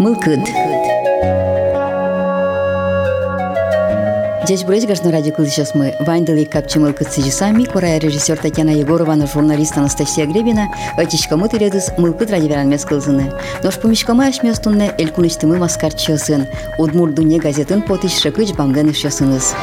Мылкыд. Здесь брать граждан ради сейчас мы Вайндали Капчимыл Кыцижисами, курая режиссер Татьяна Егорова, на журналист Анастасия Гребина, Атичка мы тиредис Мылкыд ради веран мескылзыны. Нож помешкама аш местунне элькунистымы маскарчысын, удмур дуне газетін потыш шыкыч бамган ишясыныз.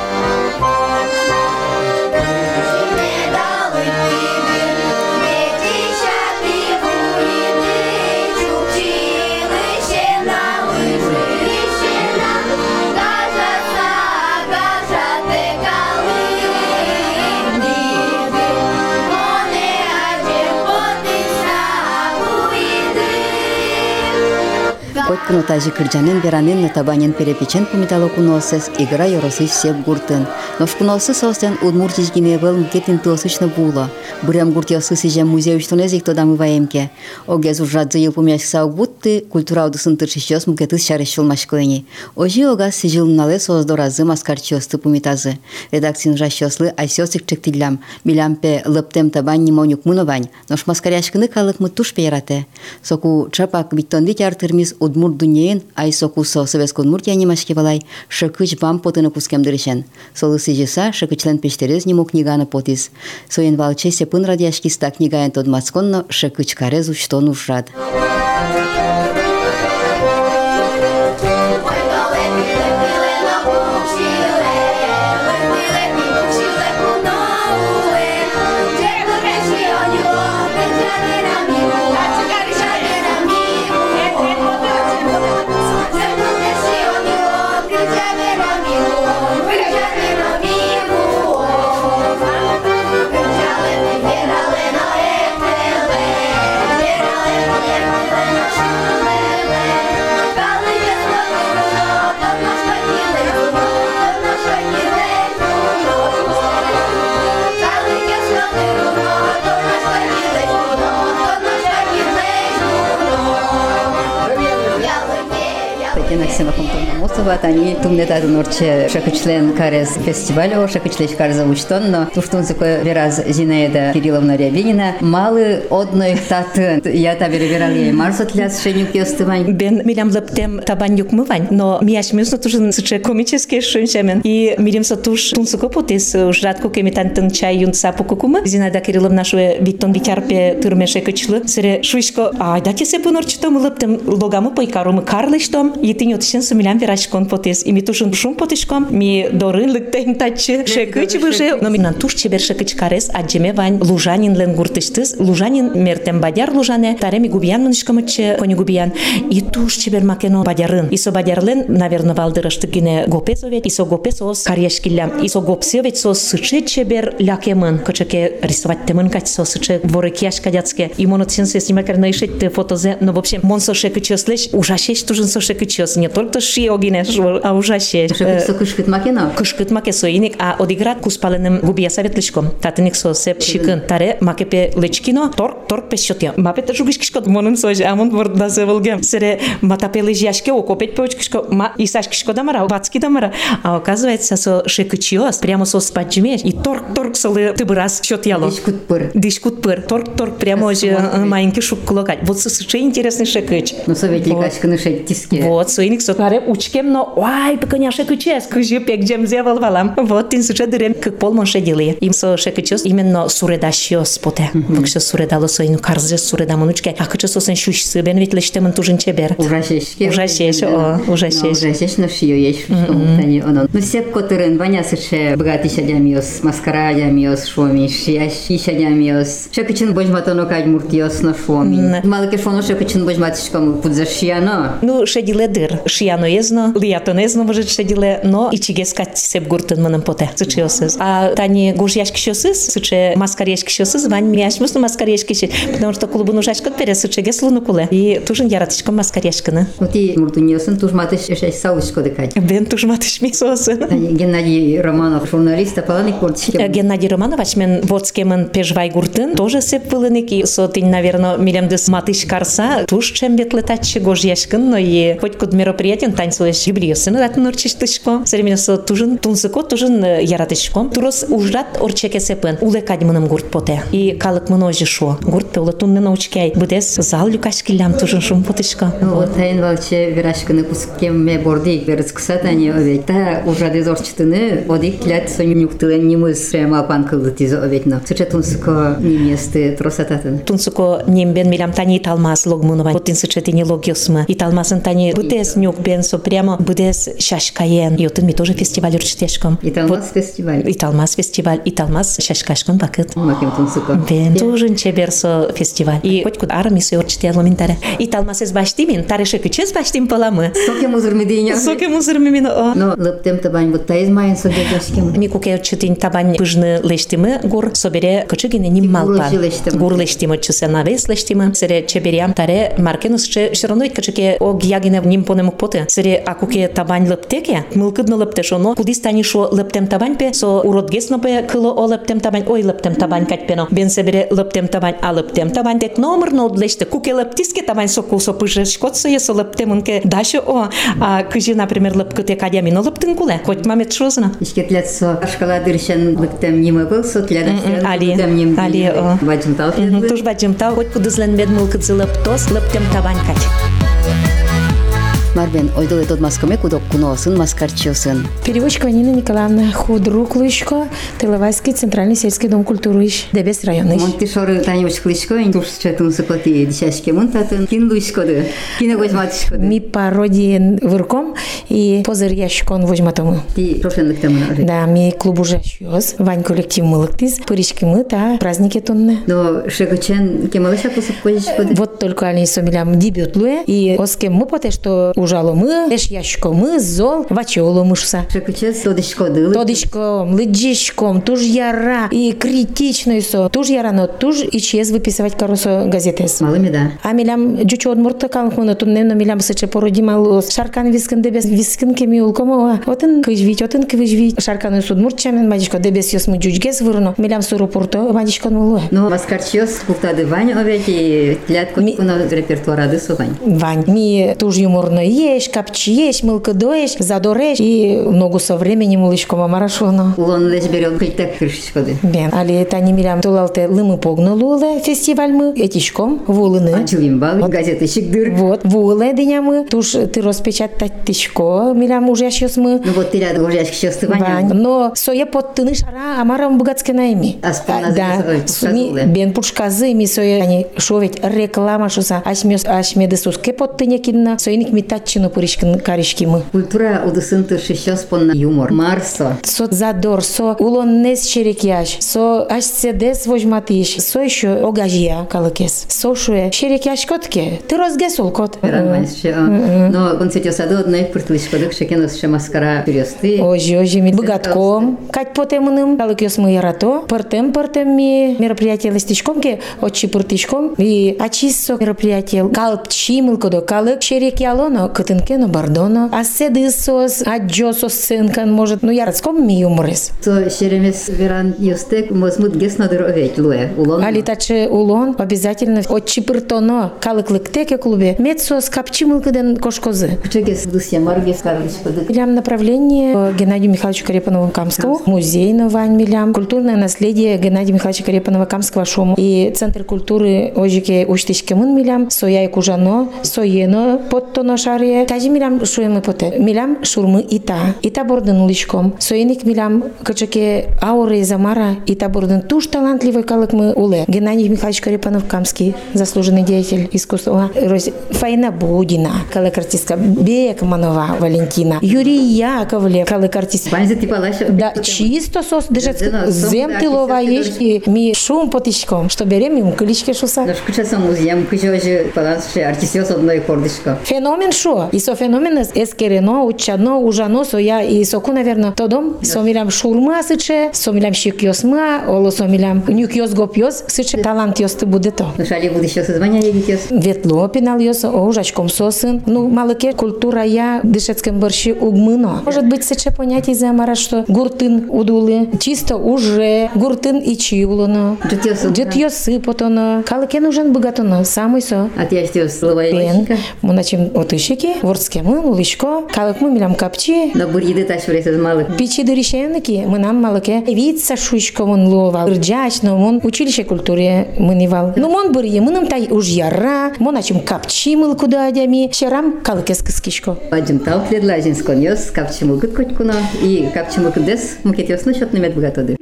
Откно тажи кырджанын веранын на табанен перепечен пумитало куносес игра yorosыз сеп гуртын. Нош кунолсы состен удмур тижгине был мкетин тосычно була. Бурям гуртясы сижем музей уштонезик тодамы ваемке. Огез ужадзы ел пумяш сау бутты культура удысын тыршищос мкетыс шарышыл машкойни. Ожи огас сижил нале создоразы маскарчосты пумитазы. Редакцин жащослы айсёсик чектиллям. Милямпе лыптем табан немонюк муновань. Нош маскаряшкыны калык мытуш пейрате. Соку чапак биттон вит артырмис удмур удмур дуньен ай сокусо совет удмуртия немашке балай шыкыч бам потыны кускемдырышен. Солысы жеса шыкычлен пештерез нему книганы потис. Соен валче сепын радиашки ста книгаен тод мацконно шыкыч карезу что acontece na. Они тумнета норче шакычлен карез фестивалю, шакычлеш карза учтон, но туштун зыкой вераз Зинаида Кирилловна Рябинина, малы одной татын, я табери верали марсот ляс шенюк ёстывань. Бен милям лептем табан юкмывань, но мияш мюсно тужын сыче комический шуншамен, и мирим со туш тун сукопутис, ужратку кемитан тын чай юн сапу кукума, Зинаида Кирилловна шуе биттон битярпе турме шекычлы, сыре шуйшко, ай да тесе пунорчтом лептем логаму пайкарумы карлыштом, и ты отишен сумилям верашкон потес. И ми тушун шум потешком, ми дорын лыктен тачы шекыч выше. Но ми нантуш чебер шекыч карес, аджеме вань лужанин лен гуртыштыз, лужанин мертем бадяр лужане, таре ми губиян мынышкамычы кони губиян. И туш чебер макено бадярын. Исо бадярлен, наверное, валдырышты гине гопесовет, исо гопесос карьяшкилям, исо гопсевет со сычы чебер лякемын, кычыке рисовать темын кать со сычы воры кияш кадяцке. И монотсенсы снимакер наишет фотозе, но в общем, мон со шекычос леш, ужашеш тужын со шекычос, не только шиогине, а ужасе. Что кышкыт макена? Кышкыт маке соиник, а одиграт куспаленым губия советличком. Татыник со сеп шикын. Таре макепе лечкино, торг, торг песчотя. Мапе жугиш кишкот монын сoj, амон ворда се вългем. Сере матапе лежяшке, окопет повечкишко, ма исаш кишко дамара, бацки дамара. А оказывается, со шекычиос, прямо со спаджиме, и торг, торг солы ты бы раз счет яло. Дишкут пыр. Дишкут пыр. Торг, торг, прямо же маленький шук клокать. Вот совершенно интересный шекыч. Ну, советликачка на шейтиске. Вот, соиник со таре учкем, но ой, пеконя шекычес, кыжи пек джем зевал валам. Вот тин суча дырем как полмон шедили. Им со шекычес именно суредащиос поте. Выкше суредало соину карзе суреда манучке. А кыче сосен шушсы, бен ведь лечте ман тужин чебер. Ужасешке. Ужасеш, о, ужасеш. Ужасеш, но шио есть, что тани онон. Ну, сеп котырын, ваня сыче богатый шадямиос, маскара дямиос, шоми, шиящи шадямиос. Шекычин божматоно кать муртиос на шоми. Малыке шоно шекычин божматишком пудзашияно. Ну, шедиле дыр. Шияно езно, лиято незно може шедиле, но и чигескать сеп гуртын манам поте. Сычиосыз. А тани гужьяшки шосыз, сыче маскарешки шосыз, вань мияш мусно маскарешки ши. Потому что клубын ужашкот пере сычеге слуну куле. И тужын яратышком маскарешканы. Вот и муртуниосын тужматыш эшей саулышко декать. Бен тужматыш ми сосын. Геннадий Романов, журналист, а паланик куртичке. Геннадий Романович мен водскемен пежвай гуртын, тоже сеп вылыник, и сотин, наверное, милем дес матыш карса, туш чем бетлетачи гожьяшкын, но и хоть куд мероприятен танцу соеш юбилейсын датын орчиштышко сереминосо тужын тунсыко тужын яратышко турос ужрат орчекесепен уле кадимыным гурт поте и калык множи шо гурт пе уле тунны научкай будес зал люкаш килям тужын шум потышко Вот тайын валче вирашканы кускемме бордик берец ксатани овет. Та уже дезорчтыны одик клят соню нюктылен нимыз прямо апан кылды тизо оветно. Сыча тунсыко неместы тросататын. тунсуко нембен милям тани талмас логмунова вот инсыче тини логиосма и талмасын тани будес нюк бен со прямо будес шашкаен и отын ми тоже фестиваль урчтешком И талмас фестиваль. и талмас фестиваль и талмас шашкашкон бакыт Макем тунсыко. Бен тужын чеберсо фестиваль. И хоть куда арми со урчте ломинтаре. И талмас из баштимин, тарешек чез баштим поламы. Соке музыр мединя. Соке музыр мимино о. Но лыптем табань вот тайыз майын соге дошкем. Ми куке чытин табань пыжны лештимы гур собере кычыгине ним малпа. гурлыжы лештимы. Гур лештимы чысе на вес лештимы. Сере чеберям таре маркенус че все равно кычыке о гиягине ним понемук поте. Сере акуке табань лыптеке, мылкыдно лыпте шоно, куди стани шо лыптем табань пе, со уродгесно пе кыло о лыптем табань, ой лыптем табань катьпено. Бен себере лыптем табань, а лыптем табань дек номер но отлеште. Куке лыптиске табань со кусо пыже шкотсо есо лыптемынке даше о. А кыжи, например, лыпкыте кадямино лыптын куле. Хоть мамет шозна. Ишкетлет со шкала дыршен лыктем ниме был, со тляда М-м, Али, Али, о. Бачым тал Туж бачым тау, хоть кудызлен бед мылкыдзы лыптос, лыптем табань кач. Марбен ойдол этод маскоме кудок куносын маскарчосын. Переводчик Нина Николаевна Худрук Лышко, Тыловайский Центральный сельский дом культуры Иш, Дебес район Иш. Монти шоры таневич кличко, туш четун сыпати дичашке мунтатын, кин луйскоды, кине возьматышкоды. Ми пародиен вырком и позыр ящикон возьматому. Ти прошен лыктем Да, ми клуб уже щез, Вань коллектив мылыктыз, пырички мы, та праздники тонны. Но шегочен кемалыша кусып кодишкоды. Вот только они сомилям дебют луе, и оске мы поте, что ужало мы, эш ящико мы, зол, вачоло мышса. Шегочен тодишкоды. Тодичком, лыджичком, туж яра и критичный со, туж яра, но туж и чез выписывать коросо газетес. Малыми да. А милям жучу од мурта калык муну туннено милям сыче породимал шаркан вискин дебес вискин кеми улкомо отын кыжвить отын кыжвить шаркан суд муртчамен мадишко дебес ёс мы жучгес вырно милям суру пурто мадишко нулу Но маскарчос куктады вань овети тлят Ми- куна репертуарады сувань. Вань, ми туж юморно ешь, капчи ешь, мылка доешь, задорешь, и много со временем улычко мамарашоно. Улон леш берет кыльтак кыршишкоды. Бен, али это не милям тулалте лымы погнулуле фестиваль мы, этишком, вулыны. Анчылим бал, газеты щикдыр. Вот, вулы дыня туж ты распечатать тишко, милям уже щас мы. Ну вот ты рядом уже Вань, вань. но соя подтыны шара, амарам богатски найми. А спона Да, записывай, ми пушказулы. бен пушказы, ми соя, они шо ведь реклама шуса, ашмес, ашмеды суске подтыня кинна, соиник ми татчину пуришкин каришки мы. Культура удысын тыршы щас понна юмор. Марсо. Со задор, со улон нес черекяш, со аш седес возьматиш, со еще огажия калыкес. Со шуе черекяш котке, ты разгесул кот. Но он сетё саду одной пыртлышкоды, шекенос ще маскара пересты. Ожи, ожи, ми богатком, кать потемыным, калыкес мы ярато, пыртем, пыртем ми мероприятие листичком, ке очи пыртичком, и ачиссо мероприятие, калп чимылкодо, калык черек ялоно, кытынкено бардоно, а седы сос, а джосо сценкан, может, ну ярацком ми юморес. То шеремес веран юстек мозмут геснадыр овет луэ. Улон. Алитаче улон обязательно очи пыртоно, калык лыктеке клубе, медсос капчимылкыден кошкозы. Чегес дусья маргес карлышкоды. Милям направление по Геннадию Михайловичу Карепанову-Камскому, музей на Вань Милям, культурное наследие Геннадия Михайловича Карепанова-Камского шуму и Центр культуры Ожике Уштишкемын Милям, Соя и Кужано, Соено Поттоно Шарие, Кажи Милям шуемы поте, Милям шурмы Ита, Ита бордын личком, Соеник Милям качаке ауры Замара, Ита бордын туш талантливый калык мы уле, Геннадий Михайлович Карепанов-Камский, заслуженный деятель искусства, Фаина Будина, калык артистка, Бекманова Валентина, Юрий Яковлев, калык артист, Банза типа лаша. да, чисто сос, даже Да, да, зем да, тылова десятки есть, и ми шум потичком, что берем ему клички шуса. Наш кучаса музеям, кучожи балансши артисиос одной кордышко. Феномен шо? И со феномен эскерено, учано, ужано, со я и соку, наверное, то дом, со милям шурма сыче, со милям щекьос ма, оло со милям нюкьос гопьос, сыче талант ёсты буде то. Ну шали буду щас звания едитес. Ветло пинал ёс, о ужачком сосын. Ну, малыке культура я дышецком борщи угмыно. Может быть, сыче понятие замара, что гуртын удулы, чисто уже, гуртын и чивлоно. Джетиос. Джет йосипотоно. Калыке нужен богатоно, самый со. А ти астиос слова Бен, елочка. мы начнем от ищи Ворскеки, Ворскемын, Улышко, Калыкмы милям капчи, Но бур еды таш вресет малых. Пичи дыришенки, мынам малыке, вица шушко мон ловал, рджач, но мон училище культуре мынивал. Ну мон бурье, мыным тай уж яра, мон ачим капчи мыл куда адями, щерам калыкес кыскишко. Аджим тал пледлажин сконьос, капчиму гыт котькуна, и капчиму кыдес, мукет ясно счет немет богатоды.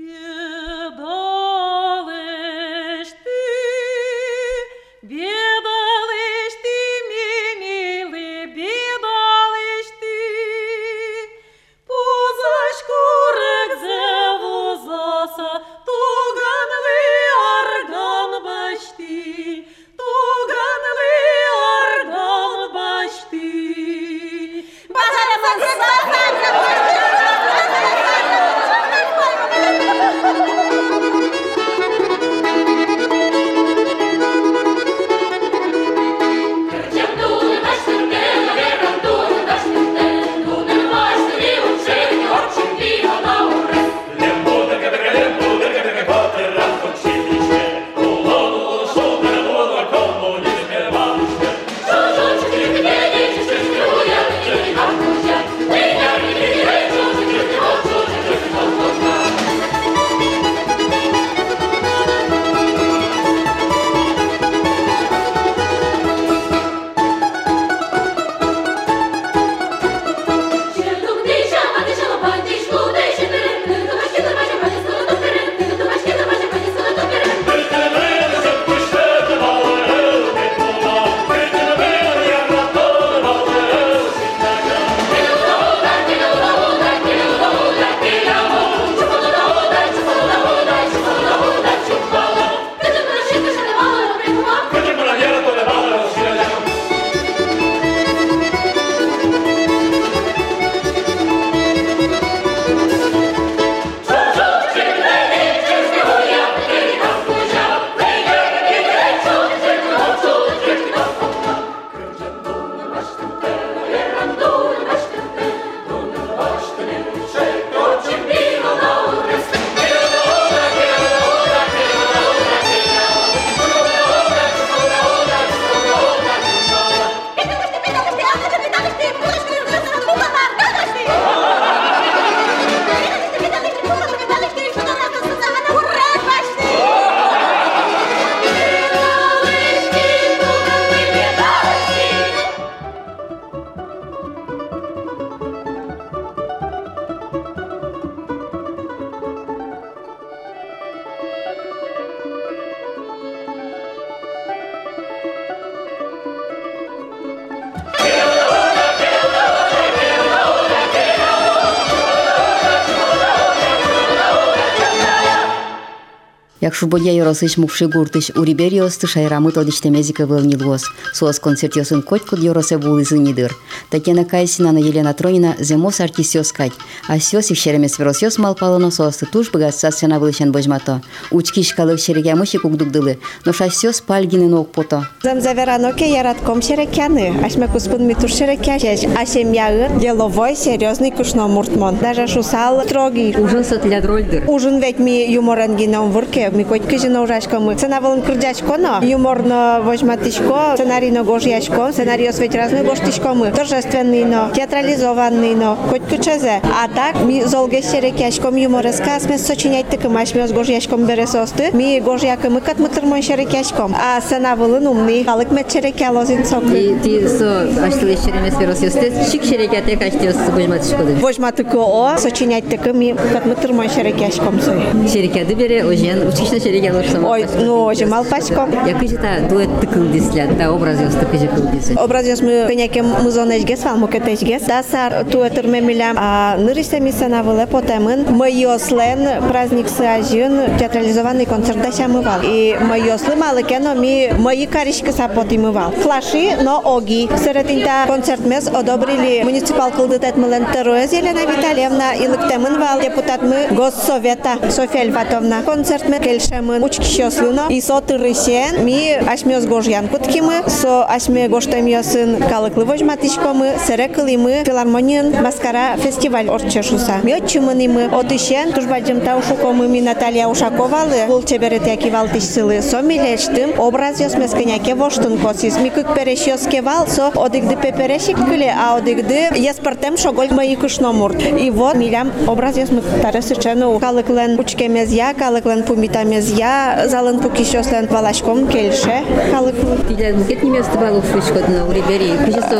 Як шубодя yorosыш мукши гуртыш урибериосты шайрамы тодиштемезика вылнилгос. Суос концертиосын котькуд йоросе булызы нидыр. Татьяна Кайсинана Елена Тронина земос артисиос кать. А сиос их шеремес веросиос малпалыно соосты туш богатца сена вылышен божмато. Учки шкалык шереге мыши кукдукдылы. Но шасиос пальгины ног пото. Замзавераноке яратком шерекяны, ашме куспун митур шерекящеш, а семья деловой, серьезный кушно муртмон. Даже шусал строгий. Ужин дрольдыр. Ужин ведь ми юморангином вурке, ми коть кыжина ужашка мы. Цена волн крдячко, но юморно возьматичко, сценарий но гожьячко, сценарий осветь разный гоштичко мы. Торжественный, но театрализованный, но хоть кучезе. А так ми золге шерекяшком юмореска, сме сочинять такым, ашме с гожьячком бересосты, ми гожьяка мы кат мы тырмон шерекяшком. А сцена волн умный, халык мет шерекя лозин сокры. Ти ти со аштылы шеремес веросиос тес шик шерекяте каштиос божматышкоды. Возьматыко о, сочинять такым, ми кат мы тырмон шерекяшком сой. Шерекяды бере ожен учкишна шереге алышсам. Ой, ну, же мал пачком. Якыжы та дуэт тыкыл дислят, та образ ёс тыкыжы кыл дисы. Образец мы коняке музонежгес, вал мукетежгес. Да сар туэтыр мемилям, а нырысе мисана выле потемын. Мы йослен праздник сажын театрализованный концерт да шамывал. И мы йослы малыке, но ми мои каришки сапотимывал. Клаши, но оги. Сыретинта концерт мес одобрили муниципал кылдытет мылен Теруэз Елена Витальевна и лыктемын вал депутат мы Госсовета Софья Льватовна. Концерт Шамын учки шосына и соты рысен ми ашмёз гош янкутки мы со ашме гоштам ясын калыклы вожматичко мы серекли мы филармониян маскара фестиваль орчешуса. Мётчимыны мы отышен тужбадим таушуко мы ми Наталья Ушаковалы бул чеберет яки валтышсылы со милештым образ яс мескеняке воштын косис ми кык перешёске вал со одыгды пеперешик кыле а одыгды яспартем шоголь мои кышномурт. И вот милям образ яс мы тарасы чену калыклен учкемез я калыклен пумитамез я залын пукишёслен валашком келше калыклы Тиле букет не место балу фучкодно у ребери.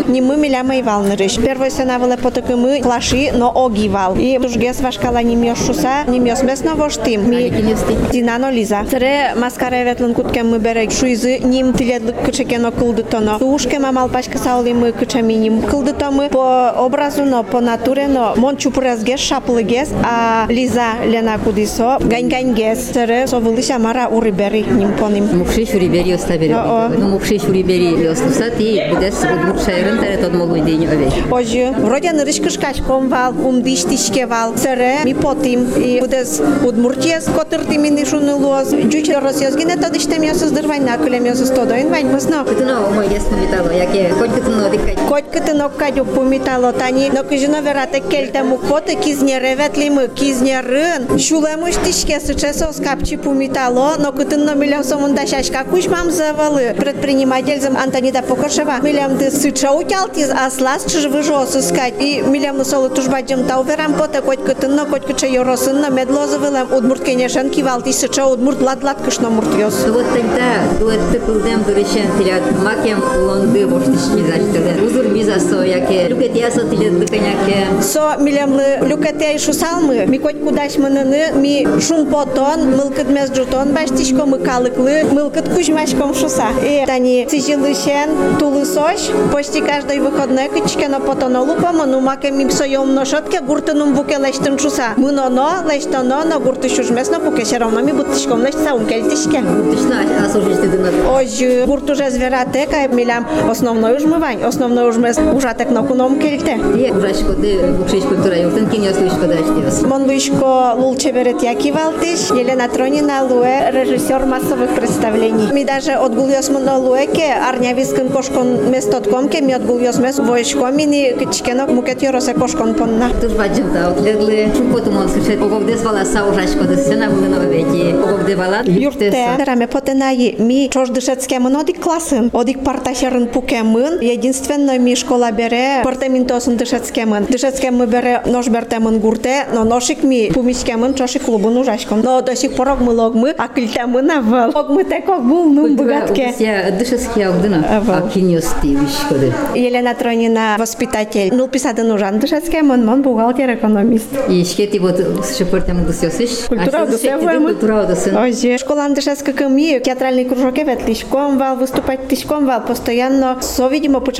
Не мы миляма Ивалнырыш. Первой сенавале потокымы клаши, но огивал. И тужгес вашкала не мешуса, не мес местно воштим. Ми Динано Лиза. Тере маскара ветлен куткем мы берег шуизы, ним тиледлык кычекено кылдытоно. Ушке мамал пачка саули мы кычами ним кылдытомы по образу, но по натуре, но мон чупурезгес, шаплыгес, а Лиза Лена Кудисо, гань-ганьгес. Тере совылыша мара у рибери ним поним. мукшиш у ребери оставили. О-о. Ну мукшиш у ребери остался и будес удмур шайрын таре тот могу день овей. Ожи, вроде нырыш кышкачком вал, умдиш тишке вал, цере, ми потим, и будес удмуртиес, котыр тимини шунылуоз, джуч росьозгине тодиштем ясыз дырвань накулем ясыз тодоин вань мысно. Кытыно мой ясно металло, яке хоть кытыно дикать. Котькыты ноккадю пумитало тани, но кыжино верате кельте мукпоты кизнере ветлимы, кизнерын, шулемыш тишке сычесо скапчи Пумитало, но кытынно милям сомунда шашка кушмам завалы. Предприниматель зам Антонида Покошева, милям ты сыча утялтиз, а слас чыж выжо сыскать. И милям солы тужбаджем тауверам поте котькытынно, котькыче йоросынно медлозывылем, удмурт кенешен кивалти сыча удмурт лад-лад кышно. Ну вот тогда дуэт тыпылдем дырышен тилят макем лонды воштиш мизаштылы. Узур мизасо, яке люкет ясо тилет дыканяке. Со милямлы люкете шусалмы, ми коть кудаш мыныны, ми шум потон, мылкыт Кызмес жұртон баштишко мыкалыклы мылкыт кузьмаш комшуса. И тани сижилышен тулысош почти каждый выходной кичкено потонолу помону макем им соем ношотке гуртынум буке лештын шуса. Мыноно лештоно но гурты шужмесно буке шеромами буттышком лешса умкельтишке. Гуртышна асужиште дына. Ожи гурт уже зверате кай милям основной ужмывань, основной ужмес ужатек на куном кельте. Е ужашко де букшишко тура юртын киняслышко даштиос. Монлышко лулчеверет якивалтыш Елена Тронин Тронина Луэ, режиссер массовых представлений. Ми даже отгулёс моно Луэке, арнявискын кошкон методкомке, ми отгулёс мес воечкомини, кичкено мукет йоросе кошкон понна. Туж баджым та отлеглы. Шумпоту мон скрышет. Огогде свала са ужашко да сена булына вети. Огогде вала. Юрте, раме потенаи, ми чош дышецке мын одик класын, одик парташерын пуке мын, единственно ми школа бере портаминтосын дышецке мын. Дышецке мы бере нож берте мын гурте, но ношик ми пумичке мын чошик клубын ужашкон. Но до сих пор мы лог мы, а кильте мы навал. Ог мы текок был, ну богатке. Я дышески огдына. Авал. А киньос ты вишкоды. Елена Тронина, воспитатель. Ну, писады нужан дышецке мын, мон бухгалтер, экономист. И шкети вот шепортем досёсыш. Культура одосевуем. Культура одосын. Ой, школа дышецка кыми, театральный кружок evet тишком вал, выступать тишком вал, постоянно, со, видимо, по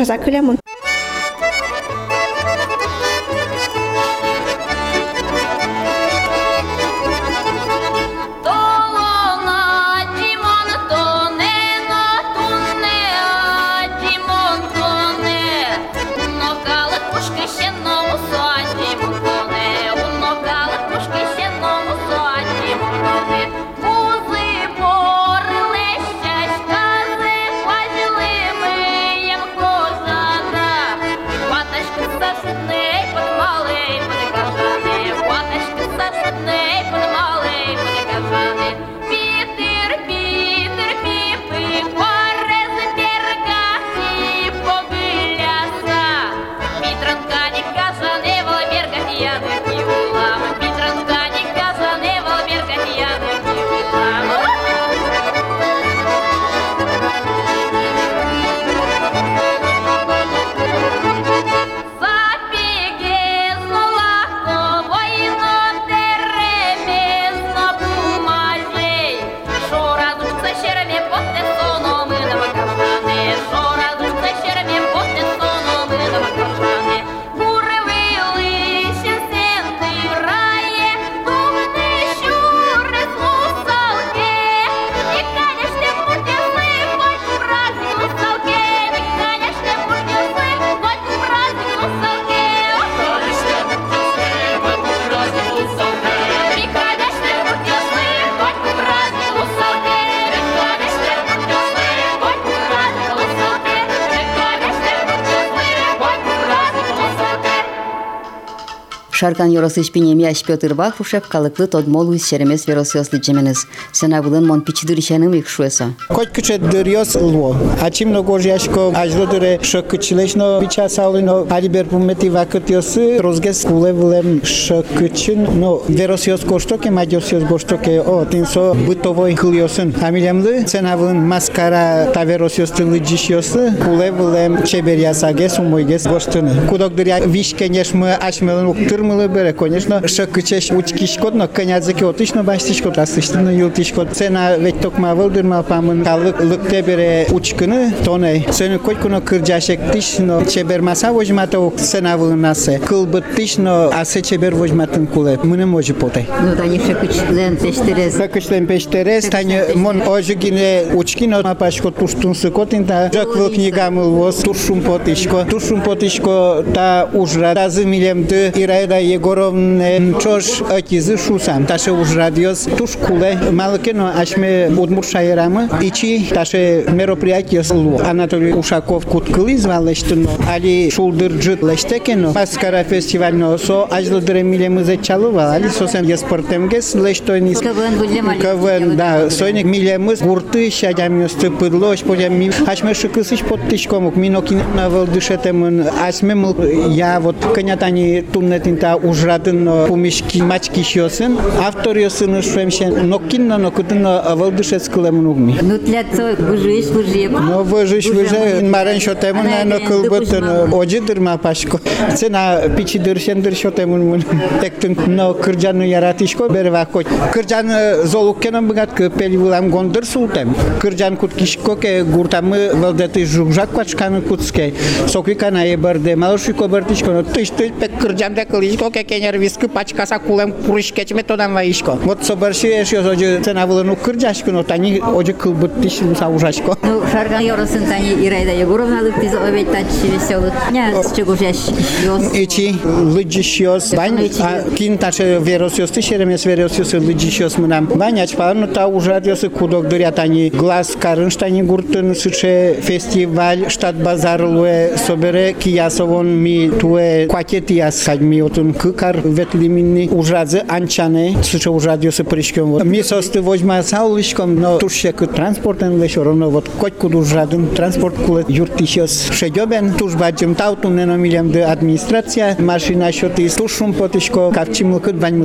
Шаркан Yorosыч пинемияш Петр Вахрушев калыклы тодмол уйс шеремес веросиослы джеменес. Сенавылын мон пичидыришаным их шуэса. Коть кыче дырьос лво. Ачим но гожяшко ажло дыре шокычлешно бича саулино алибер пумети вакытьосы розгес кулевлем шокычин но веросиос гоштоке мадьосиос гоштоке о тинсо бытовой хыльосын. Амилемлы сенавлын маскара таверосиос тылыджишиосы кулевлем чеберясагес умойгес гоштыны. Кудок дыря вишкенеш мы ачмелын уктырмылы бере, конечно, шокычеш учкишкот, но конядзеки отышно баштишкот, асыштыны юлтишкот. Сена ведь токма вылдырма памын калык лыкте бере учкыны тоне. Сені койкуно кырджашек тишно чебер маса вожмата ук сена вылынасе. Кылбыт тишно асе чебер вожматын куле. Мыны можы потай. Ну, тани шекычлен тештерез. Какышлен пештерес, тани мон ожигине учкино мапашко туштун сыкотин, та жак выл книгамыл воз туршум потишко. Туршум потишко та ужра разы милемды Ираида Егоровне чош атизы шусам. Таше ужрадиос туш куле малыкено ашме удмур шайрамы ичи таше мероприятие слу. Анатолий Ушаков куткылы звалештыно. Али шулдырджыт лештекено. Маскара фестивально со ажлыдыре милемызе чалывал. Али сосен еспортемгес лештойнис. КВН вылем КВН, да. Сойник милемыз гурты шадямёсты пыдлош. Подям ми ашме шыкысыш подтышкомук. Минокин на валдышетемын асме мыл я вот конятани така ужраден помишки мачки шиосен, автор йосен швемшен, но кинна, но кутен вълдушец кулем нугми. Но тля цо гужуи служи. Но въжуш въже, марен шотему на едно кълбътен, оджи дърма пашко. Цена пичи дършен дършотему мун. Тектен, но кърджан яратишко берва коч. Кърджан золуккенам бгат къпели вулам гондър султем. Кърджан куткишко ке гуртамы вълдете жужак квачканы куцке. Соквика на ебърде, малышико бъртишко, но тъщ тъщ пек кърджан декалиш кылишко ке кенер виски пачкаса кулем курышкеч методан ваишко. Вот собарши ешё зоджи цена вулану кырджашко но тани оджи кылбыт тиш луса ужашко. Ну, Шарган Йоросын тани Ираида Егоровна лык тиза овет тачи веселых. Ня, с чего жаш йос. Ичи лыджишиос бань а кин таше веросиос ты шеремес веросиос лыджишиос мынам бань ачпа ну та ужадиосы кудок дырятани глаз карынштани гуртын сыче фестиваль штат базарлуе собере киясовон ми туе квакетияс садми отун кыкар ветлиминни ужадзе анчане сыче ужадиосы пришкем вот ми состы возьма саулышком но туше к транспортен леш ровно вот котку ужадын транспорт куле юртишиос шедёбен туш баджым таутун нено милем де администрация машина шоти тушум потишко кавчим лкыт бань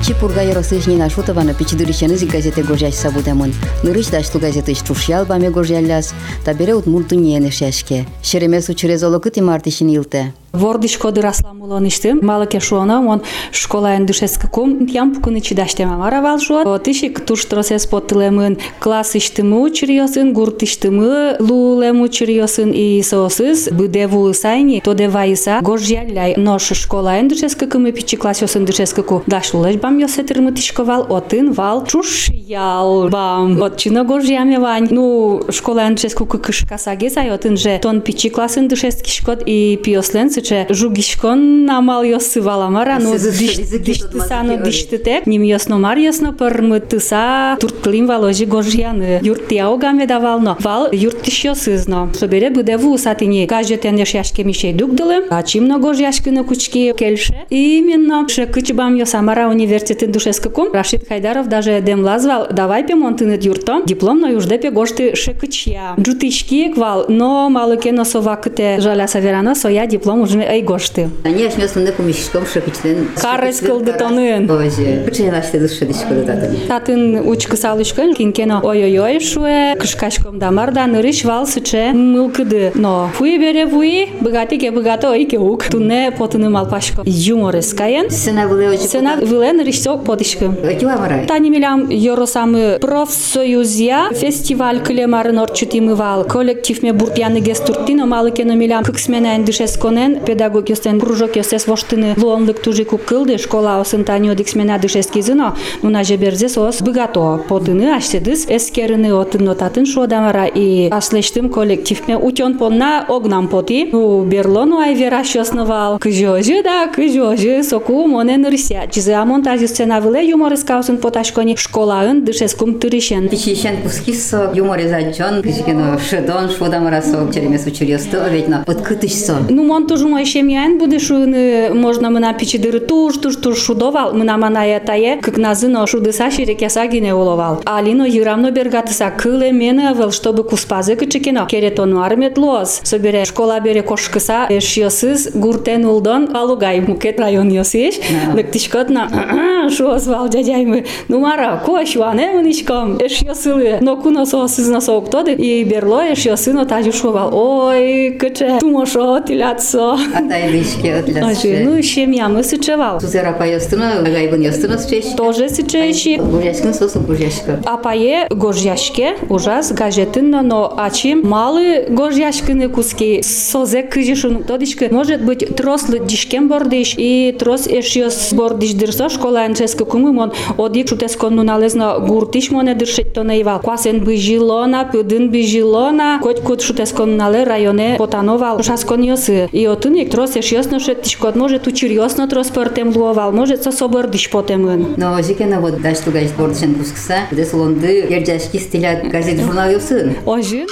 Ачи пургай росыжни нашутована пичидурищеныз газеты гожящ сабудамын. Нырыш дашту газеты штушьял баме гожяляс, табере утмурту нене шешке. Шеремесу через олокыт и мартишин илте. Вордишко дыраслам улоныштым. Малыке шуона, он школа эндушеска кум, ям пукыны чидаштема маравал шуа. Тишик туш тросес поттылемын, класс иштымы учерьосын, гурт иштымы лулем учерьосын и соосыз, быдеву сайни, то девайса, гожьяляй. Нош школа эндушеска кумы пичи класс йосын душеска ку. Дашлулеш бам йосетырмы тишковал, отын вал, чуш ял бам. От чино гожьяме вань. Ну, школа эндушеска ку кышка сагезай, отын же тон пичи класс эндушески шкот и пиослен сыче жугишкон намал йосы валамара, ну диштысану диштытек, ним йосно мар йосно пырмы тыса турткылим валожи гожьяны. Юрт яогаме давално. Вал юрт тиш йосызно. Собере будеву сатини кажетен яшяшке мишей дугдылы, а чимно гожьяшкыны кучки кельше. Именно шекычбам йосамара университет душескакум. Рашид Хайдаров даже дем лазвал, давай пемонтынет юрто, диплом на юждепе гошты шекычья. Джутышки квал, но малыке носовакыте жаля саверана, соя диплом нужны айгошты. Они ашмесын да кумишком шопичтен. Карас кылдытонын. Боже, пычайлашты дышшыдышкы датын. Татын учкы салышкын, кинкена ой-ой-ой шуэ, кышкашком дамарда нырыш валсыче мылкыды. Но фуи бере фуи, быгаты ке быгаты ой ке ук. Туне потыны малпашко. Юморес каен. Сына выле очы. Сына выле нырышсо потышкы. Кила марай. Тани милям Йоросамы е профсоюзия фестиваль кылемарын орчутимывал. Коллектив ме бурпьяны гестуртино малыкено милям кыксмена эндишесконен педагог ёстен кружок ёстес воштыны луонлык тужи куп кылды школа осын танио диксмена дышескизино нуна жеберзе сос быгато потыны ашседыс эскерыны отын нотатын шуодамара и аслештым коллективме утен понна огнам поти ну берлону айвера шосновал кыжожы да кыжожы соку монен рыся чизы амонтажы сценавыле юморыскаусын поташкони школаын дышескум тырышен Пичищен пускиссо юморизаджон, кичкино шедон, шводамарасо, черемес учерёсто, ведь на подкытышсо. Ну, мон тоже мой шемьян буде шуны, можно мы на пичидыры туш, туш, туш шудовал, мы на маная тае, как назыно шудыса ширекеса гине уловал. Алино юрамно бергатыса кыле мене вел, чтобы куспазы кычыкино, керетону армет лоз. Собере школа бере кошкыса, эшьёсыз гуртен улдон, алугай мукет район ёсиш, лыктышкотна, шо звал дядяймы, ну мара, кош ване мынышком, эшьёсылы, но куно соосызно соуктоды, и берло эшьёсыно тажу шувал, ой, кыче, тумошо, тилятсо. Атай е вишке для Ажи, ну ще мяма се чевал. Сузера па ястына, гайбын ястына спешке. Тоже се чеши. Гуряшкин сосу гуряшка. А па е горжяшке, ужас гажетинна, но ачим малы горжяшкины куски. Созе кыжишун тодишке. Может быть, трослы дишкем бордиш и трос эшиос бордиш дырсо школа анческа кумым он одик шутеско ну налезно гуртиш моне дыршет то наива. Квасен бы жилона, пюдын бы жилона, коть кут шутеско нале районе потановал. Шаскон йосы. И отын nek tros eș iosno șet tișcot, može tu ciriosno tros părtem luoval, може să собор диш потем ын. Но жикена вот даш тугаш бордышен кускса, дес лонды ерджашки стиля газет журнал юсын. Ожин?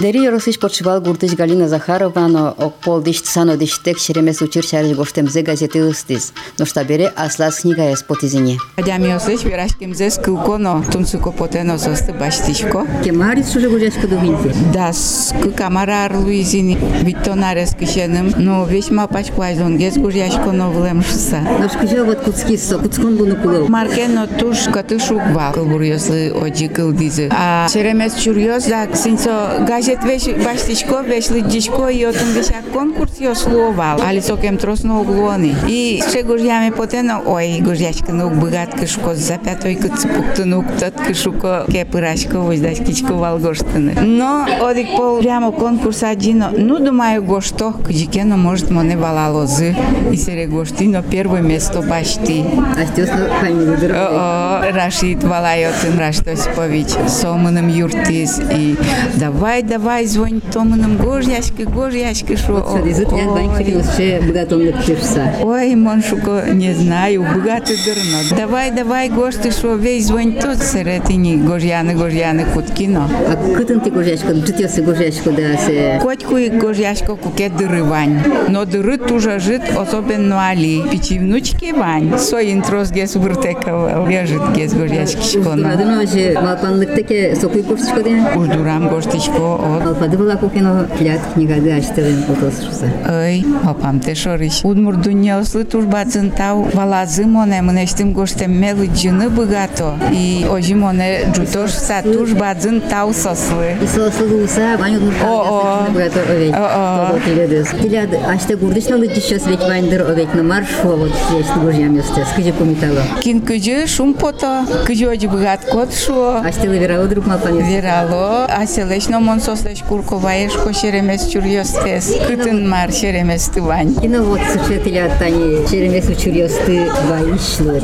Дери ёрусиш подшивал гурдыш Галина Захаровано окпол диш сано диштек шеремес учир шариш гоштем зе газеты ыстис. Е но что бере аслас книга ес потизине. Адями осыш вераш кемзе скылконо тумсуко потено состы баштишко. Кемари суже гужешко дубинте. Да, скы камарар луизини виттонаре скышеным. Но весьма пачквайз он гез гужешко но влем шуса. Но скыжа вот куцкисо, куцкон буну кулыл. Маркено туш катышук ба кылбур ёсы оджи кылдизы. А шеремес чурьёс да синцо газ газет веш баштишко веш лыджишко и отун веша конкурс ё словал. Али сокем тросно углони. И ще гурьяме потено, ой, гурьяшка нук богат кышко за пятой кыцпукты нук тот кышуко кепырашко воздать кичко валгоштыны. Но одик пол прямо конкурс одино. Ну, думаю, гошто, кджикено может моне валалозы. И сере гоштино первое место башти. Астёсно фамилию дыры. О, Рашид Валайотын Раштосипович, Соманым Юртис и давай, завайзването мыным гож яшки гож яшки шо. Садизит я баньхилился богатонлык чипса. Ой, моншуко, не знаю, богатый дырно. Давай, давай, гож ты шо, вей звоньто середини гожяны, гожяны куткино. А кытын ти гожяшко, ты ти се гожяшко да се... Котьку и гожяшко куке дырывань. Но дыры тужа жит, особенно али. Пичи внучки вань. Соин трос гес выртекал, лежит гес гожяшки шкона. Уж дурадыно же, малпанлыктеке сокуй коштичко ден? Уж дурам коштичко, Падывалаку кино клят книгады ачтырын кутосушса. Ой, опам те шорыш. Удмур дуньяуслы турбацын тау валазым оне мынештим гоштемме лыджыны быгато. И ожим оне джутошса турбацын тау сослы. И сослы гуса, ваню дуньяуслы быгато овек. О-о. Тиляд ашты гурдышна лыджышос век вандыр овек на маршо вот здесь гужьям ёсте. Скажи кумитало. Кин кыжы шум пото. Кыжы ожи быгат кот шо. Ашты лыверало друг мапанес. Верало. Аселешно монсос курковаеш ко шеремес чурьостес. Кытын мар шеремес тывань. Кино вот суче тиляд тани черемес учурьосты ваишло.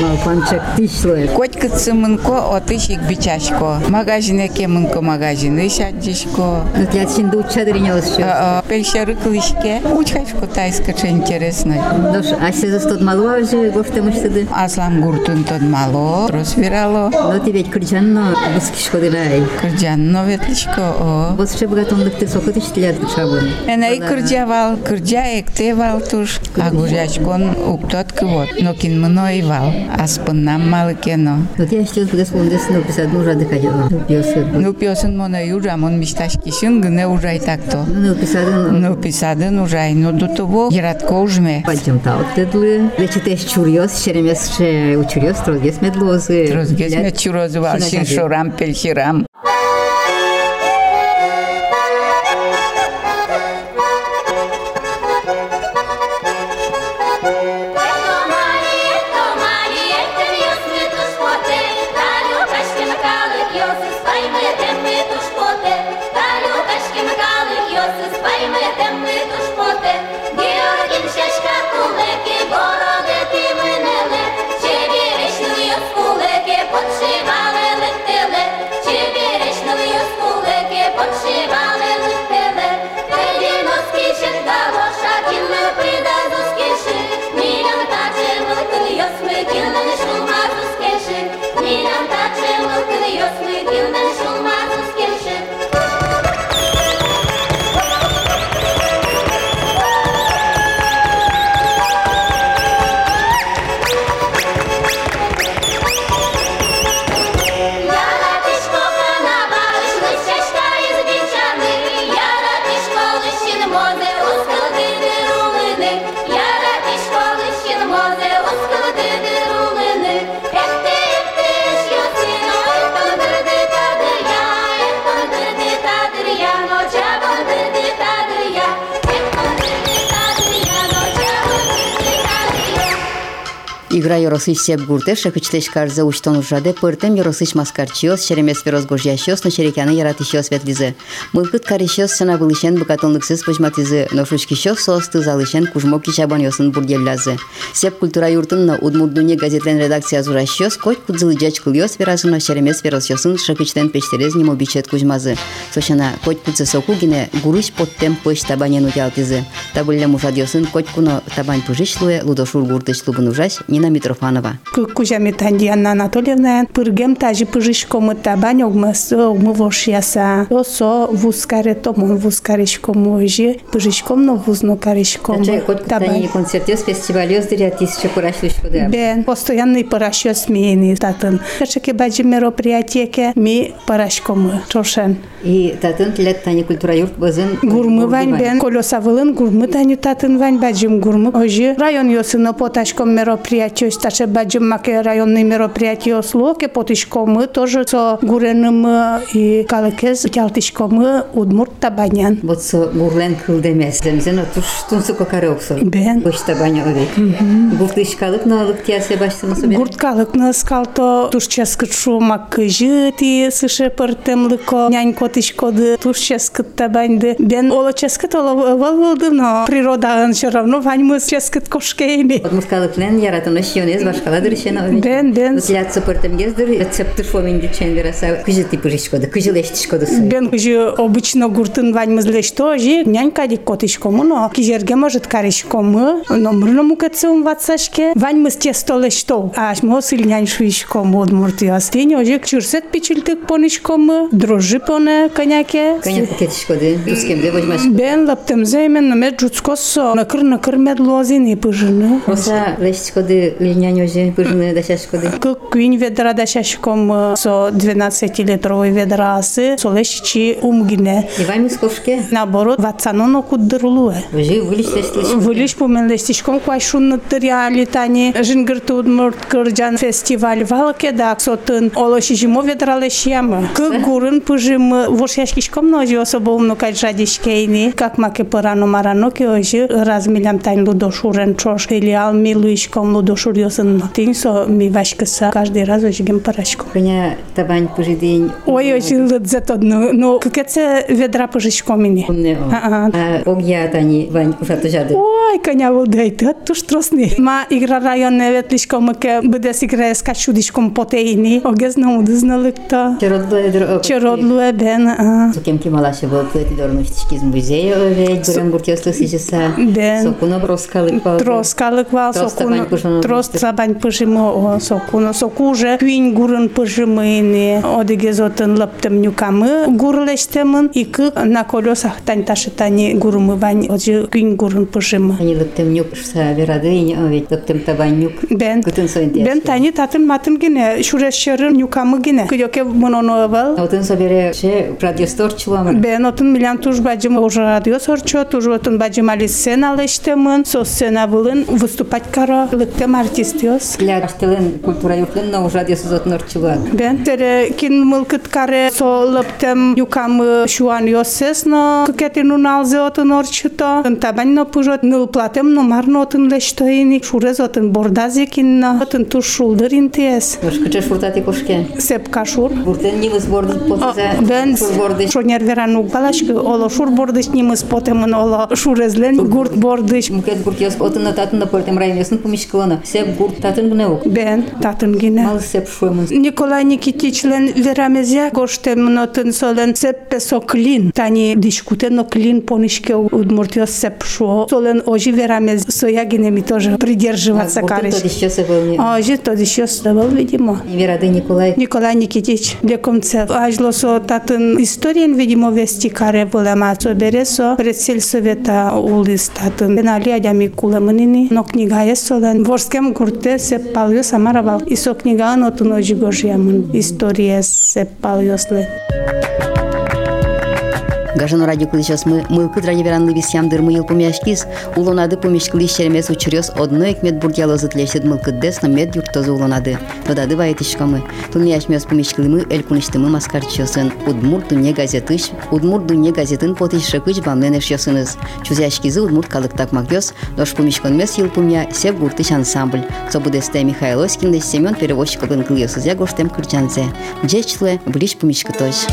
Малпанчак тишло. Коть кыцымынко отышик бичашко. Магазине кемынко магазины шаджишко. Ну тиляд шинду учадыринёс шо. Пельшеры клышке. Учашко тайскача интересно. Дош, аште застот малуа же гоштемыш тыды. Аслам гуртун тот мало, просвирало. Но ти ведь кричанно бускишко дырай. Кырджан новетлишко о. Вот ше богатомлыкты сокытыш тиляд шабын. Ена и кырджавал, кырджа эктевал туш. А гурячкон уктот кывот. Но кин мно и вал. Аспын нам малы кено. Вот я сейчас буду спомнить, но писать нужно дыхать. Ну, пьёсы. Ну пьосын мона южа, мон мечташки шын гыне ужай такто. Ну, писать, ну, Ну писадын ужай, но до того яратко ужме. Пойдем та от тедлы. Вече те чурьос, шеремес ше учурьос, трозгес медлозы. Трозгес ме чурозывал, шин шорам пельхирам. Yorosich сеп гурте шакычлеш карза уштон ужаде пыртем Yorosich маскарчиос шеремес верозгожьящос но шерекяны яратищос ветлизе. Мылкыт карищос сына вылышен быкатонлыксыз пыжматизы, но шучкищос соосты залышен кужмок кичабан йосын бургеллязе. Сеп культура юртынна удмурдуне газетлен редакция зуращос коть кудзылыджач кыльос веразыно шеремес веросьосын шакычлен печтерез нимо бичет кужмазы. Сошана коть кудзы сокугине гурыш поттем пыш табанен утялтизы. Табылле мушадьосын коть куно табань пыжишлуе лудошур гуртыч лубын ужаш Нина Митрофанова. Кужами Танди Анна Анатольевна, пыргем тажи пыжишкому табань огмас огму вошьяса. Осо вускаре томон вускаришкому ожи, пыжишком но вузно каришкому. Че коть кутани концертиос фестивалиос дыря тысяча пырашлыш куда. Бен, постоянный парашё смены татын. Кашаке баджи мероприятие ми парашкому чошен. И татын лет тани культура юрт базын. Гурмы вань бен, колеса вылын гурмы тани татын вань баджим гурмы. Ожи район йосыно поташком мероприятие, Таше баджим маке районные мероприятия ослоке, потышко мы тоже со гуреным и калакез, тялтышко мы удмурт табанян. Вот со гурлен кылдемес, демзен отуш тунсу кокарок со. Бен. Бош табаня овек. Гуртышкалык е налык тиясе баштанысу бен. Гурткалык наскалто турческытшу мак кыжыти сыше пыртемлыко, нянько тышкоды турческыт табаньды. Бен оло ческыт оло волвылды, но природа все равно ваньмы ческыт кошкейни. Отмурткалык лен яратын ошионез башкала дырышен овек. Бен, бен. Вот лят сапыртем гездыр рецепты фоминди чен вераса. Кыжы ти пыжишкоды, кыжы лештишкоды сой. Бен кыжы обычно гуртын вань мызлеш тоже нянька ди котишкому, но кижерге может каришкому, но мрно мукацым ватсашке вань мыз тесто лешто. Аш мо сил нянь шуишкому удмуртиас. Тень ожик чурсет пичилтык понишкому, дрожжи поне коняке. Коня кетишкоды. Ускемде возьмаш. Бен лаптем займен на мед жуцкосо, накыр накыр мед лозини пыжыны. Роса лештишкоды линянь оже пыжны дашашкоды. Как квин ведра да шашком со 12-литровой ведрасы, со лещичи умгине. И вами скошке. Наоборот, ватсаноно куддырлуе. Уже вылиш лештиш. Вылиш помен лестишком квайшун тыряли тани жингырты удмурт кырджан фестиваль валке да сотын олоши жимо ведралешьямы. К гурын пыжим вошяшкишком ножи особо умно кайжадишкейни. Как маке парано марано ке ожи размилям тань лудошурен чош. Филиал милуишком лудошур йосын. Тин со ми вашкаса каждый раз ожигем парашку. Коня табань пыжидень. Ой, ожи лыдзет одно. Но какеце ведра пыжишкомини. Умне о. А-а. А огья тани вань ушату жады. Ой, коня волдейт, туш тросни. Ма игра районне ветлишком ке бъдес играе с качудишком потейни. Огез на удызна лыкта. Чородлу эдр. Чородлу е бен. а. Сукем ки малаше был плети дорнуштички из музея овек. Бурем гуртиослы сижеса. Бен. Сокуно броскалы пал. Троскалык вал Трос сокуно. табань пыжыно. Трос табань пыжимо о, сокуно. Сокуже куин гурын пыжымыйни. Одеге зотын лыптым нюкамы гурлештемын. Икы на колесах тань ташытани гурымы вань. Оджи куин гурын пыжымы. Они лыптем нюк шса верады и овек. Лыптем табань нюк. Бен. Кытын соин Бен тани татын матын гине, шурешшерын юкамы гине. Кыдёке мононо evvel. Отын собере ше радиостор чуламыр. Ben otun milan tuж баджим уже радио сорчо, туж отун баджим али сцена лештемын, со сцена вылын выступать каро, лыктем артистиос. Для штелен культура юртын но уже радиосузот норчула. Бен тере кин мылкыт каре со лыптем юкамы шуан йосес, но кукетин уналзе отун орчуто. Табань но пужот ныл платем, но марно отун лештоини, шурез отун бордазе кинна, отун туж шулдырин тиес. Уж кыча шуртати кошке. Сеп кашур. Буртен нивыз борды потыза. Ben Шур борды. шонер верану балашкы оло шур бордыш нимыз потемын оло шурезлен гурт бордыш. Мукет гуртиос отын татын портем районесын Tatăl Gneuc. Ben, tatăl Gneuc. Mal sep fămân. Nicolae Nichitichlen, veramezea, goște mnotân solen sep pe soclin. Tani discute no клин понишке удмуртио сеп шо. Солен ожи верамез соягинеми тоже придерживаться карыш. Ожи то еще был, видимо. Верады Николай. Николай Никитич, лекомцев. Ажлосо татын историен, видимо, вести каре булем ацо бересо предсельсовета улис татын. Бенали адями кулемынини, но книга е солен. Ворскем кур курте се палио самарабал и со книгаанот на Жигожијамун историја се палио след. Гажано радио кылычос мы мылкы драйверанлы вис ямдыр мы ел помяшкис, улонады помешкылиш черемес учерёс одно экмет бургяло затлешет мылкыдес на мед юртозу улонады. Тодады вайтышка мы. Тулмяш мес помешкылы мы эль куныштымы маскарчосын. Удмур дуне газетыш, удмур дуне газетін потыш шыкыч бамленеш йосыныз. Чузяшкизы удмур калыктак макдёс, дош помешкон мес ел помя сеп гуртыш ансамбль. Собудесте Михаил Оськин Семен перевозчик огын кыл йосызя гоштем кырчанзе. Джечле, ближ помешкытош.